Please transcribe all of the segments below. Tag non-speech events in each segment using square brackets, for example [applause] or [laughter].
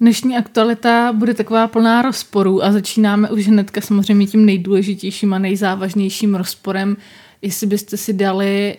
Dnešní aktualita bude taková plná rozporů a začínáme už hnedka samozřejmě tím nejdůležitějším a nejzávažnějším rozporem, jestli byste si dali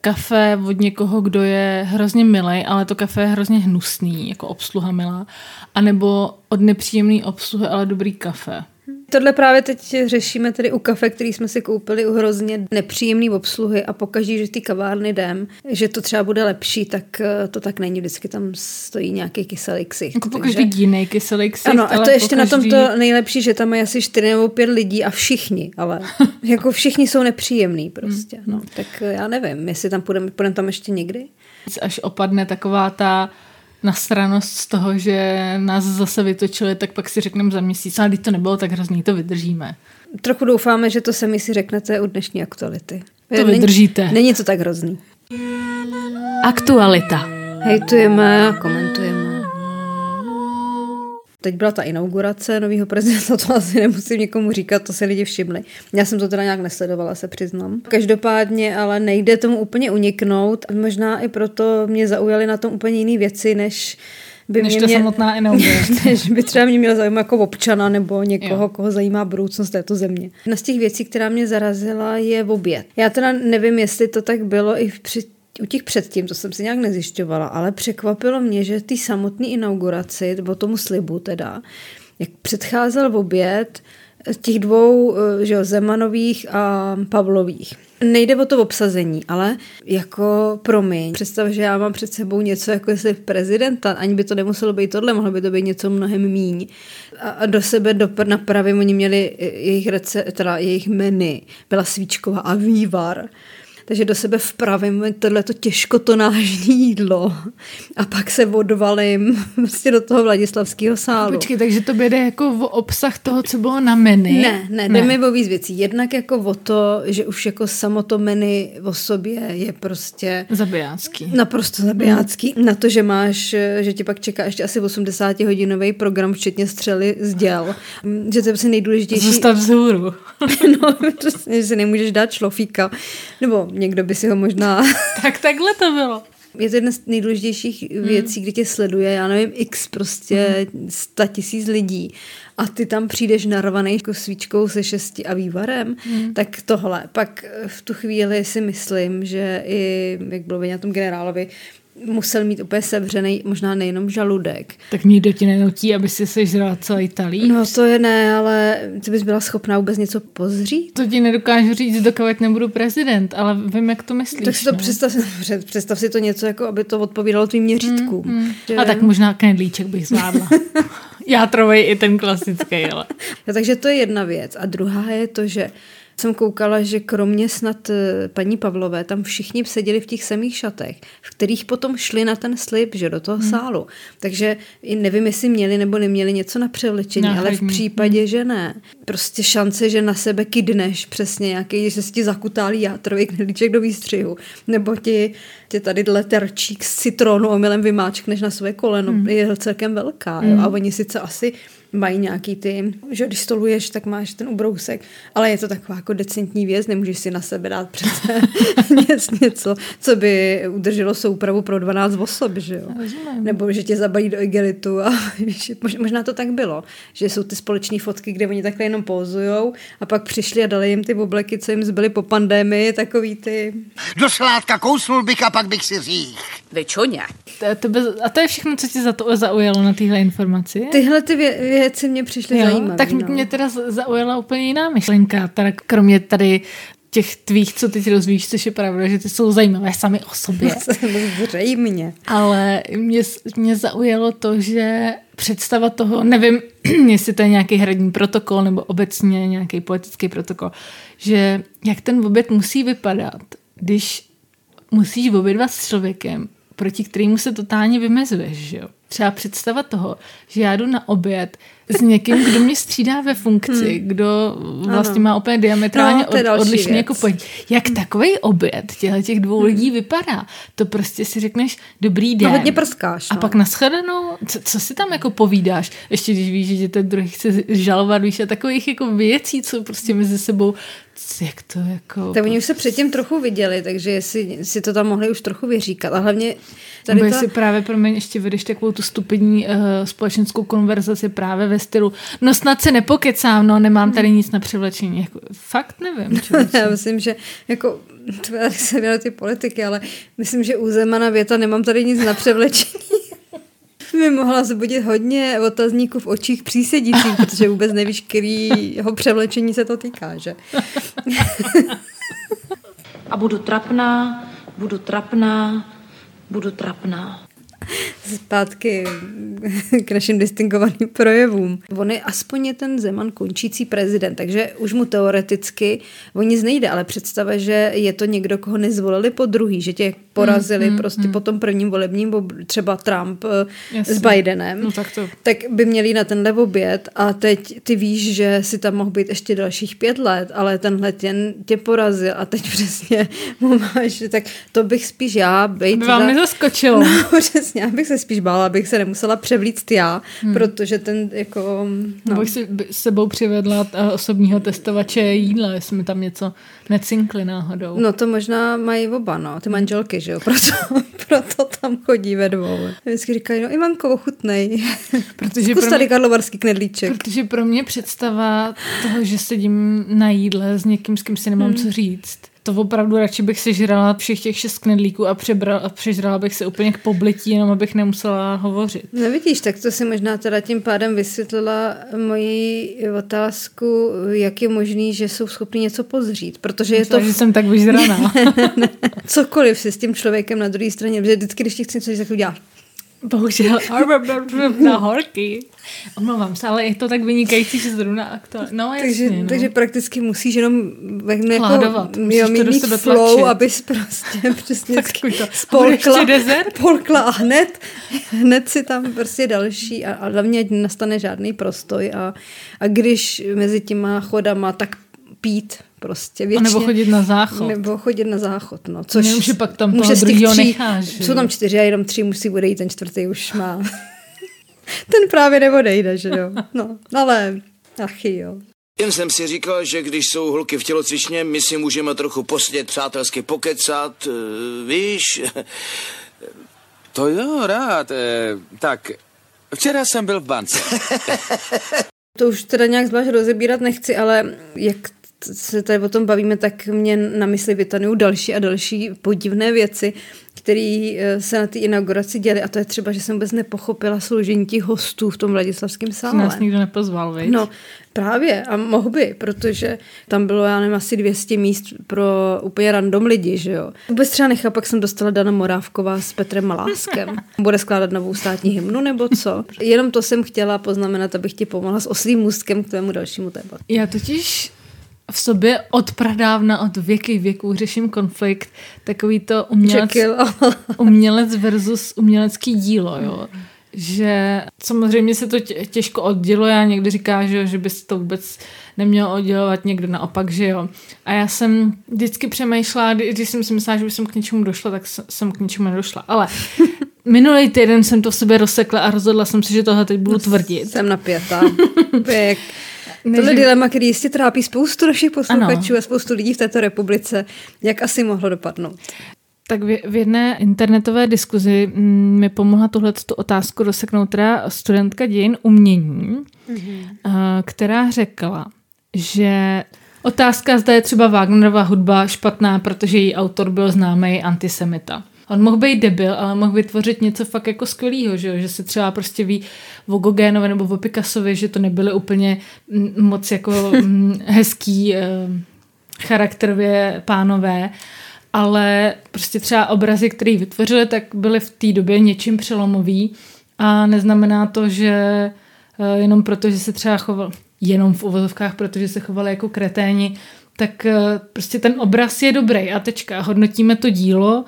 kafe od někoho, kdo je hrozně milý, ale to kafe je hrozně hnusný, jako obsluha milá, anebo od nepříjemný obsluhy, ale dobrý kafe. Tohle právě teď řešíme tedy u kafe, který jsme si koupili u hrozně nepříjemný obsluhy a pokaždé, že ty kavárny jdem, že to třeba bude lepší, tak eh, to tak není. Vždycky tam stojí nějaký kyselý ksicht. Jako pokaždý takže... jiný kyselý ksicht, Ano, a to ještě pokaždý... na tom to nejlepší, že tam je asi čtyři nebo pět lidí a všichni, ale [laughs] jako všichni jsou nepříjemní prostě. No, tak eh, já nevím, jestli tam půjdeme, půjdeme tam ještě někdy. Až opadne taková ta nasranost z toho, že nás zase vytočili, tak pak si řekneme za měsíc, ale když to nebylo tak hrozný, to vydržíme. Trochu doufáme, že to sami si řeknete u dnešní aktuality. To není, vydržíte. Není to tak hrozný. Aktualita. Hejtujeme a komentujeme. Teď byla ta inaugurace nového prezidenta, to asi nemusím někomu říkat, to se lidi všimli. Já jsem to teda nějak nesledovala, se přiznám. Každopádně ale nejde tomu úplně uniknout. Možná i proto mě zaujaly na tom úplně jiné věci, než by než mě, to mě, samotná [laughs] inaugurace. než by třeba mě měla zajímat jako občana nebo někoho, jo. koho zajímá budoucnost této země. Jedna z těch věcí, která mě zarazila, je oběd. Já teda nevím, jestli to tak bylo i při u těch předtím, to jsem si nějak nezjišťovala, ale překvapilo mě, že ty samotné inauguraci, nebo tomu slibu teda, jak předcházel v oběd těch dvou, eh, že jo, Zemanových a Pavlových. Nejde o to obsazení, ale jako promiň, představ, že já mám před sebou něco jako jestli prezidenta, ani by to nemuselo být tohle, mohlo by to být něco mnohem míň. A do sebe do, napravím, oni měli jejich, rece, teda jejich menu, byla svíčková a vývar takže do sebe vpravím tohleto těžkotonážní jídlo a pak se odvalím [laughs] prostě do toho Vladislavského sálu. Počkej, takže to jde jako o obsah toho, co bylo na menu? Ne, ne, jde mi o víc věcí. Jednak jako o to, že už jako samo to menu o sobě je prostě... Zabijácký. Naprosto zabijácký. Mm. Na to, že máš, že ti pak čeká ještě asi 80 hodinový program, včetně střely z děl. Že to je prostě nejdůležitější. Zůstav vzhůru. [laughs] no, [laughs] že si nemůžeš dát šlofíka. Nebo někdo by si ho možná... [laughs] tak takhle to bylo. Je to jedna z nejdůležitějších hmm. věcí, kdy tě sleduje, já nevím, x prostě hmm. sta tisíc lidí a ty tam přijdeš narvaný jako svíčkou se šesti a vývarem, hmm. tak tohle. Pak v tu chvíli si myslím, že i, jak bylo na tom generálovi, musel mít úplně sevřený, možná nejenom žaludek. Tak nikdo ti nenutí, aby si sežrala celý talíř. No to je ne, ale ty bys byla schopná vůbec něco pozřít? To ti nedokážu říct, dokud nebudu prezident, ale vím, jak to myslíš. Tak si to představ, [laughs] představ si to něco, jako aby to odpovídalo tvým měřítkům. Mm, mm. Že... A tak možná knedlíček bych zvládla. [laughs] Játrovej i ten klasický, ale. No, takže to je jedna věc. A druhá je to, že jsem koukala, že kromě snad eh, paní Pavlové, tam všichni seděli v těch samých šatech, v kterých potom šli na ten slib, že do toho hmm. sálu. Takže nevím, jestli měli nebo neměli něco na převlečení, ale v případě, hmm. že ne. Prostě šance, že na sebe kydneš přesně nějaký, že se ti zakutálí játrový knedlíček do výstřihu, nebo ti, ti tady terčík z citronu omylem vymáčkneš na své koleno, hmm. je celkem velká. Hmm. Jo? A oni sice asi mají nějaký ty, že když stoluješ, tak máš ten ubrousek, ale je to taková jako decentní věc, nemůžeš si na sebe dát přece [laughs] něco, co by udrželo soupravu pro 12 osob, že jo? Nebo že tě zabalí do igelitu a [laughs] víš, možná to tak bylo, že jsou ty společné fotky, kde oni takhle jenom pozujou a pak přišli a dali jim ty obleky, co jim zbyly po pandémii, takový ty... Do sládka kousnul bych a pak bych si řík. Vyčoně. A to je všechno, co ti za to zaujalo na téhle informaci? Tyhle ty vě- věci mě přišly zajímavé. Tak no. mě teda zaujala úplně jiná myšlenka, teda kromě tady těch tvých, co teď rozvíjíš, což je pravda, že ty jsou zajímavé sami o sobě. [laughs] Zřejmě. Ale mě, mě zaujalo to, že představa toho, nevím, [clears throat] jestli to je nějaký hradní protokol nebo obecně nějaký politický protokol, že jak ten oběd musí vypadat, když musíš obědvat s člověkem, proti kterému se totálně vymezuješ, že jo? Třeba představa toho, že já jdu na oběd s někým, kdo mě střídá ve funkci, hmm. kdo vlastně ano. má úplně diametrálně no, od, odlišný jako pojď. Jak takový oběd těchto těch dvou hmm. lidí vypadá? To prostě si řekneš dobrý den. No hodně prskáš. No. A pak nashledanou, co, co si tam jako povídáš? Ještě když víš, že ten druhý chce žalovat, víš, a takových jako věcí, co prostě mezi sebou jak to jako... Tak oni už se předtím trochu viděli, takže jestli si to tam mohli už trochu vyříkat. A hlavně tady ta... si právě pro mě ještě vedeš takovou tu stupidní uh, společenskou konverzaci právě ve stylu no snad se nepokecám, no nemám tady nic na převlečení. Jako, fakt nevím. [laughs] člověče. Já myslím, že jako, tady se věnuju ty politiky, ale myslím, že u Zemana věta nemám tady nic na převlečení. [laughs] mi mohla zbudit hodně otazníků v očích přísedících, protože vůbec nevíš, kterýho převlečení se to týká, že? [laughs] A budu trapná, budu trapná, budu trapná. Zpátky [laughs] k našim distingovaným projevům. On je aspoň je ten Zeman končící prezident, takže už mu teoreticky o nic nejde, ale představa, že je to někdo, koho nezvolili po druhý, že tě porazili mm, mm, prostě mm. po tom prvním volebním, třeba Trump eh, Jasně. s Bidenem, No tak to- tak by měli na tenhle oběd a teď ty víš, že si tam mohl být ještě dalších pět let, ale tenhle tě, tě porazil a teď [laughs] přesně mu máš, tak to bych spíš já být By vám za- nezaskočilo. [laughs] No, přesně, já bych se spíš bála, abych se nemusela převlíct já, hmm. protože ten jako... No. Bych si b- s sebou přivedla eh, osobního testovače jídla, jestli mi tam něco necinkli náhodou. no to možná mají oba, no, ty manželky, že jo, [laughs] proto, proto tam chodí ve dvou. Vždycky říkají, no Ivanko, ochutnej. [laughs] Protože Zkus pro tady mě- karlovarský knedlíček. Protože pro mě představa toho, že sedím na jídle s někým, s kým si nemám hmm. co říct, to opravdu radši bych si žrala všech těch šest knedlíků a, přebral, a přežrala bych se úplně k poblití, jenom abych nemusela hovořit. No vidíš, tak to si možná teda tím pádem vysvětlila moji otázku, jak je možný, že jsou schopni něco pozřít, protože je to Takže jsem tak vyžraná. [laughs] cokoliv si s tím člověkem na druhé straně, protože vždycky, když ti chci něco říct, tak uděláš. Bohužel, [laughs] na horky. Omlouvám se, ale je to tak vynikající, že zrovna aktuálně. No jasně, Takže, no. takže prakticky musíš jenom jako, Hládovat, musíš jo, to mít, dostat do flow, abys prostě [laughs] přesně to, spolkla, spolkla a hned, hned si tam prostě další a, a hlavně ať nastane žádný prostoj a, a když mezi těma chodama, tak pít prostě A většině. nebo chodit na záchod. Nebo chodit na záchod, no. Což Jenomže pak tam toho může z těch druhýho tří- necháš, Jsou tam čtyři a jenom tři musí odejít, ten čtvrtý už má. [laughs] ten právě neodejde, že jo. No, ale achy, jo. Jen jsem si říkal, že když jsou holky v tělocvičně, my si můžeme trochu posedět, přátelsky pokecat, eh, víš? [laughs] To jo, rád. Eh, tak, včera jsem byl v bance. [laughs] To už teda nějak zvlášť rozebírat nechci, ale jak se tady o tom bavíme, tak mě na mysli vytanují další a další podivné věci, které se na té inauguraci děly. A to je třeba, že jsem vůbec nepochopila složení těch hostů v tom Vladislavském sále. nás nikdo nepozval, viď? No právě a mohl by, protože tam bylo, já nevím, asi 200 míst pro úplně random lidi, že jo. Vůbec třeba nechápu, jak jsem dostala Dana Morávková s Petrem Maláskem. [laughs] Bude skládat novou státní hymnu nebo co? [laughs] Jenom to jsem chtěla poznamenat, abych ti pomohla s oslým můstkem k tvému dalšímu tématu. Já totiž v sobě od pradávna, od věky věků řeším konflikt, takový to umělec, [laughs] umělec versus umělecký dílo, jo. Že samozřejmě se to tě- těžko odděluje a někdy říká, že, že by se to vůbec nemělo oddělovat, někdo naopak, že jo. A já jsem vždycky přemýšlela, kdy- když jsem si myslela, že by jsem k něčemu došla, tak jsem k něčemu nedošla. Ale [laughs] minulý týden jsem to v sobě rozsekla a rozhodla jsem si, že tohle teď budu tvrdit. Jsem napětá. Pěk. [laughs] Ne, Tohle dilema, který jistě trápí spoustu našich posluchačů Ano. a spoustu lidí v této republice, jak asi mohlo dopadnout. Tak v, v jedné internetové diskuzi mm, mi pomohla tuhle tu otázku rozseknout teda studentka dějin umění, mm-hmm. která řekla, že otázka, zda je třeba Wagnerova hudba špatná, protože její autor byl známý antisemita. On mohl být debil, ale mohl vytvořit něco fakt jako skvělého, že, že se třeba prostě ví o Gogénovi nebo o Picassovi, že to nebyly úplně mm, moc jako mm, [laughs] hezký eh, charakterově pánové, ale prostě třeba obrazy, které vytvořili, tak byly v té době něčím přelomový. A neznamená to, že eh, jenom proto, že se třeba choval, jenom v uvozovkách, protože se chovali jako kreténi, tak eh, prostě ten obraz je dobrý a tečka. Hodnotíme to dílo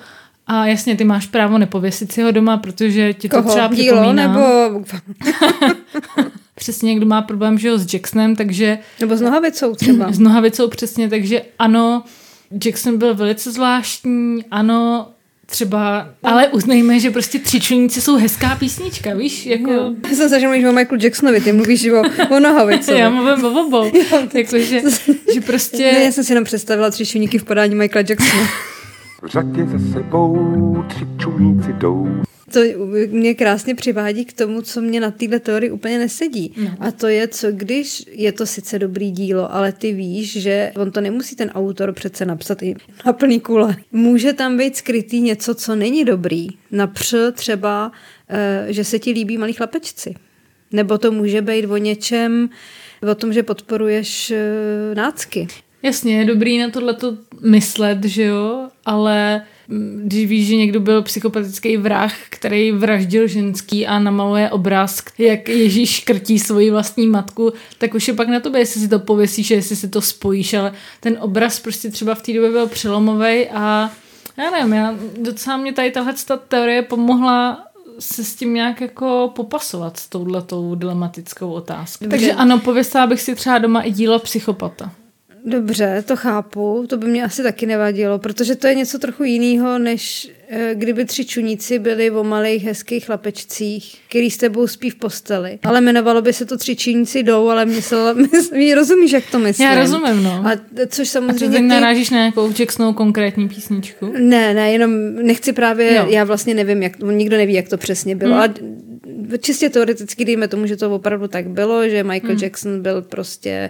a jasně, ty máš právo nepověsit si ho doma, protože ti to Koho? třeba Dílo připomíná. nebo, [laughs] Přesně, někdo má problém, že jo, s Jacksonem, takže nebo s nohavicou třeba? [clears throat] s nohavicou přesně, takže ano, Jackson byl velice zvláštní, ano, třeba, ale uznejme, že prostě Tři čluníci jsou hezká písnička, víš, jako... Jo. Já jsem se, že mluvíš o Michaelu Jacksonovi, ty mluvíš o, o Nohavicovi. Já mluvím o obou. [laughs] Jakože, že prostě... Ne, já jsem si jenom představila tři šuníky v podání Michaela Jacksona. [laughs] V řadě za sebou tři čuníci jdou. To mě krásně přivádí k tomu, co mě na této teorii úplně nesedí. No. A to je, co když je to sice dobrý dílo, ale ty víš, že on to nemusí ten autor přece napsat i na plný kule. Může tam být skrytý něco, co není dobrý. Např třeba, eh, že se ti líbí malí chlapečci. Nebo to může být o něčem, o tom, že podporuješ eh, nácky. Jasně, je dobrý na tohleto myslet, že jo, ale mm, když víš, že někdo byl psychopatický vrah, který vraždil ženský a namaluje obraz, jak Ježíš škrtí svoji vlastní matku, tak už je pak na tobě, jestli si to pověsíš, jestli si to spojíš, ale ten obraz prostě třeba v té době byl přelomový a já nevím, já, docela mě tady tahle teorie pomohla se s tím nějak jako popasovat s touhletou dilematickou otázkou. Takže ano, pověsila bych si třeba doma i dílo psychopata. Dobře, to chápu, to by mě asi taky nevadilo, protože to je něco trochu jiného, než eh, kdyby tři čuníci byli o malých hezkých chlapečcích, který s tebou spí v posteli. Ale jmenovalo by se to tři čuníci jdou, ale myslela, [laughs] mysl, rozumíš, jak to myslím. Já rozumím, no. A což A samozřejmě... ty ty- narážíš na nějakou Jacksonovou konkrétní písničku? Ne, ne, jenom nechci právě, Jo. já vlastně nevím, jak, nikdo neví, jak to přesně bylo. Hmm. A čistě teoreticky dejme tomu, že to opravdu tak bylo, že Michael hmm. Jackson byl prostě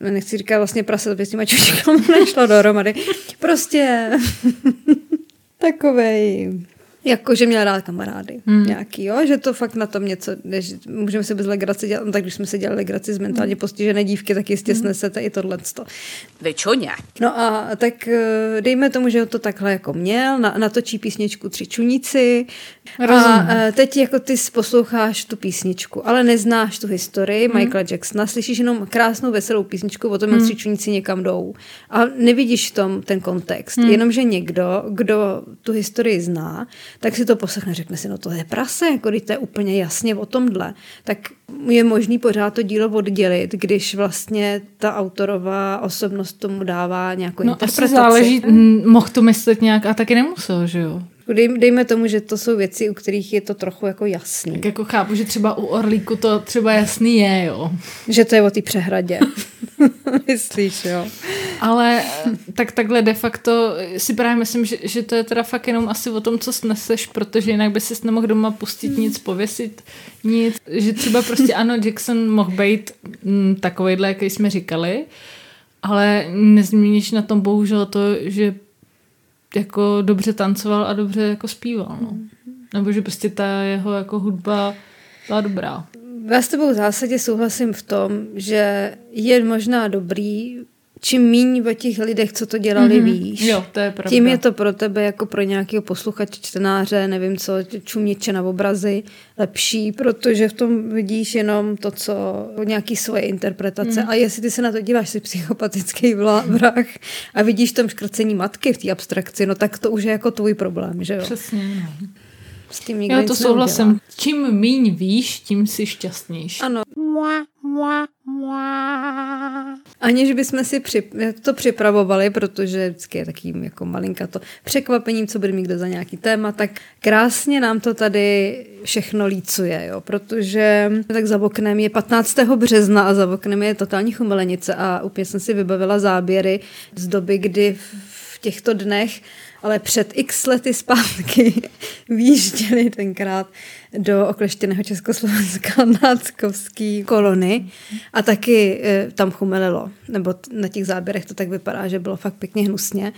nechci říkat vlastně prase, to s těma čučkama nešlo dohromady. Prostě [laughs] takovej jako, že měl rád kamarády hmm. nějaký, jo? že to fakt na tom něco, než můžeme se bez legrace dělat, no, tak když jsme se dělali legraci z mentálně hmm. postižené dívky, tak jistě hmm. snesete i tohle. Vyčuně. No a tak eh, dejme tomu, že ho to takhle jako měl, na, natočí písničku Tři čuníci Rozumím. a eh, teď jako ty posloucháš tu písničku, ale neznáš tu historii hmm. Michaela Jacksona, slyšíš jenom krásnou veselou písničku o tom, jak Hmm. tři čuníci někam jdou a nevidíš v tom ten kontext, hmm. jenomže někdo, kdo tu historii zná, tak si to poslechne, řekne si, no to je prase, jako když to je úplně jasně o tomhle, tak je možný pořád to dílo oddělit, když vlastně ta autorová osobnost tomu dává nějakou No interpretaci. záleží, m, mohl to myslet nějak a taky nemusel, že jo? Dej, dejme tomu, že to jsou věci, u kterých je to trochu jako jasný. Tak jako chápu, že třeba u Orlíku to třeba jasný je, jo. Že to je o té přehradě. [laughs] [laughs] Myslíš, jo? Ale tak takhle de facto si právě myslím, že, že to je teda fakt jenom asi o tom, co sneseš, protože jinak by si nemohl doma pustit nic, pověsit nic. Že třeba prostě ano, Jackson mohl být mm, takovejhle, jaký jsme říkali, ale nezměníš na tom bohužel to, že jako dobře tancoval a dobře jako zpíval, no. Nebo že prostě ta jeho jako hudba byla dobrá. Já s tebou v zásadě souhlasím v tom, že je možná dobrý, čím míň o těch lidech, co to dělali, mm-hmm. víš. Jo, to je pravda. Tím je to pro tebe jako pro nějakého posluchače, čtenáře, nevím co, čuměče na obrazy, lepší, protože v tom vidíš jenom to, co nějaký svoje interpretace. Mm. A jestli ty se na to díváš, jsi psychopatický vrah a vidíš v tom škrcení matky v té abstrakci, no tak to už je jako tvůj problém, že jo? Přesně, no. S tím nikdo Já nic to souhlasím. neudělá. Čím míň víš, tím jsi šťastnější. Ano. Aniž bychom si při, to připravovali, protože vždycky je takým jako malinka to překvapením, co bude mít kdo za nějaký téma, tak krásně nám to tady všechno lícuje, jo, protože tak za oknem je 15. března a za oknem je totální chumelenice a úplně jsem si vybavila záběry z doby, kdy v těchto dnech ale před x lety zpátky [laughs] výjížděli tenkrát do okleštěného Československa [laughs] náckovský kolony a taky e, tam chumelilo. Nebo na těch záběrech to tak vypadá, že bylo fakt pěkně hnusně.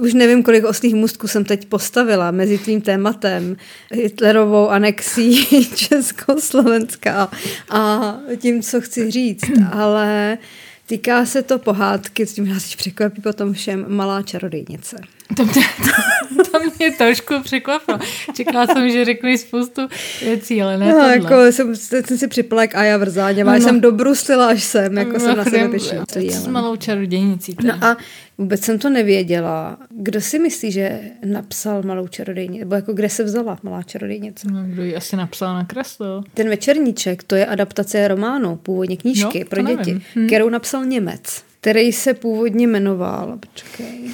Už nevím, kolik oslých můstků jsem teď postavila mezi tvým tématem Hitlerovou anexí [laughs] Československa a tím, co chci říct, ale týká se to pohádky, s tím nás překvapí potom všem, Malá čarodejnice. To mě, to, [laughs] to mě trošku překvapilo. Čekala jsem, že řekneš spoustu věcí, ale ne No, tohle. jako jsem, jsem si připla jak Aja Vrzáněvá, No. no. jsem dobruslila až sem, jako jsem na sebe pišná. S malou čarodějnicí. teda. No a vůbec jsem to nevěděla. Kdo si myslí, že napsal Malou čarodejnici? Nebo jako kde se vzala Malá čarodejnice? No, kdo ji asi napsal na kreslo. Ten večerníček, to je adaptace románu, původně knížky No, pro děti, nevím. Hm. kterou napsal Němec, který se původně jmenoval, počkej,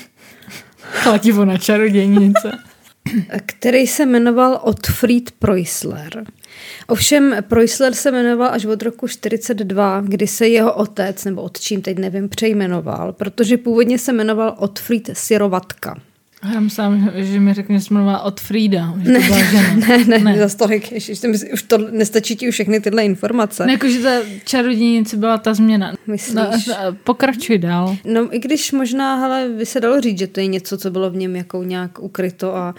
Kladivo na čarodějnice. který se jmenoval Otfried Preussler. Ovšem Preussler se jmenoval až od roku 42, kdy se jeho otec, nebo otčím, teď nevím, přejmenoval, protože původně se jmenoval Otfried Sirovatka. Já myslím, že mi řekne, že se jmenovala od Frida. Že Ne, to byla žena. [laughs] ne, ne, ne. za tolik, ježiš, to myslí- už to nestačí ti všechny tyhle informace. Ne, jakože ta čarodějnice byla ta změna. Myslíš? No, pokračuj dál. No i když možná, hele, by se dalo říct, že to je něco, co bylo v něm jako nějak ukryto a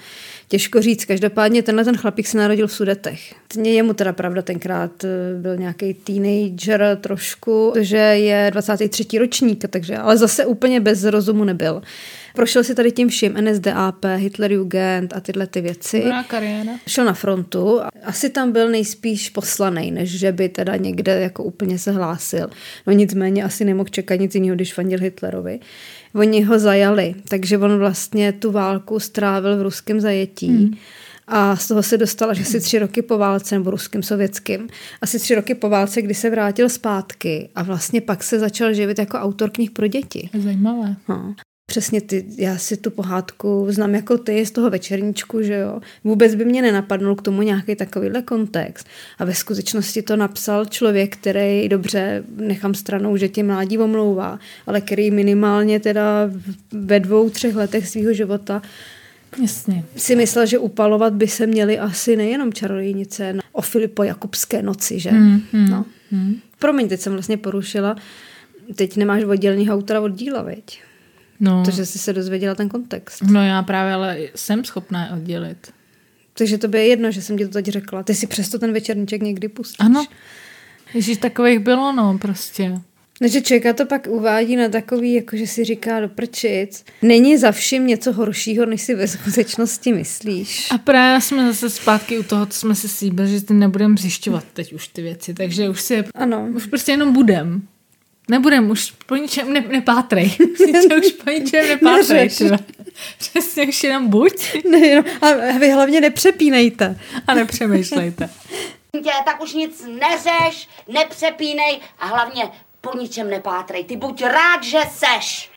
těžko říct. Každopádně tenhle ten chlapík se narodil v Sudetech. Je mu teda pravda tenkrát eh, byl nějaký teenager trošku, že je 23. ročník, takže, ale zase úplně bez rozumu nebyl. Prošel si tady tím vším NSDAP, Hitlerjugend a tyhle ty věci. Dobrá kariéra. Šel na frontu, asi tam byl nejspíš poslanej, než že by teda někde jako úplně se hlásil. No nicméně asi nemohl čekat nic jiného, když fandil Hitlerovi. Oni ho zajali, takže on vlastně tu válku strávil v ruském zajetí. Hmm. A z toho se dostal až asi tři roky po válce, nebo ruským sovětským, asi tři roky po válce, kdy se vrátil zpátky a vlastně pak se začal živit jako autor knih pro děti. Zajímavé. No. Přesně ty, já si tu pohádku znám jako ty z toho večerníčku, že jo. Vůbec by mě nenapadnul k tomu nějaký takovýhle kontext. A ve skutečnosti to napsal člověk, který, dobře, nechám stranou, že tě mládí omlouvá, ale který minimálně teda ve dvou, třech letech svého života Jasně. si myslel, že upalovat by se měly asi nejenom čarodějnice no, o Filipo Jakubské noci, že? Mm, mm, no. mm. Promiň, teď jsem vlastně porušila. Teď nemáš odděleného autora od díla, veď? No, Protože jsi se dozvěděla ten kontext. no já právě ale jsem schopná je oddělit. Takže to by je jedno, že jsem ti to teď řekla. Ty si přesto ten večerníček někdy pustíš. Ano. Ježíš, takových bylo, no, prostě. Takže člověka to pak uvádí na takový, jako že si říká do prčic. Není za vším něco horšího, než si ve skutečnosti myslíš. A právě jsme zase zpátky u toho, co jsme si slíbili, že ty nebudeme zjišťovat teď už ty věci, takže už si je, Ano. už prostě jenom budem. Nebudem, už po ničem ne, nepátrej. [laughs] Už po ničem nepátrej. Přesně, už jenom buď Ne, no, a vy hlavně nepřepínejte. a nepřemýšlejte. tě, tak už nic neřeš, nepřepínej a hlavně po ničem nepátrej. Ty buď rád, že seš.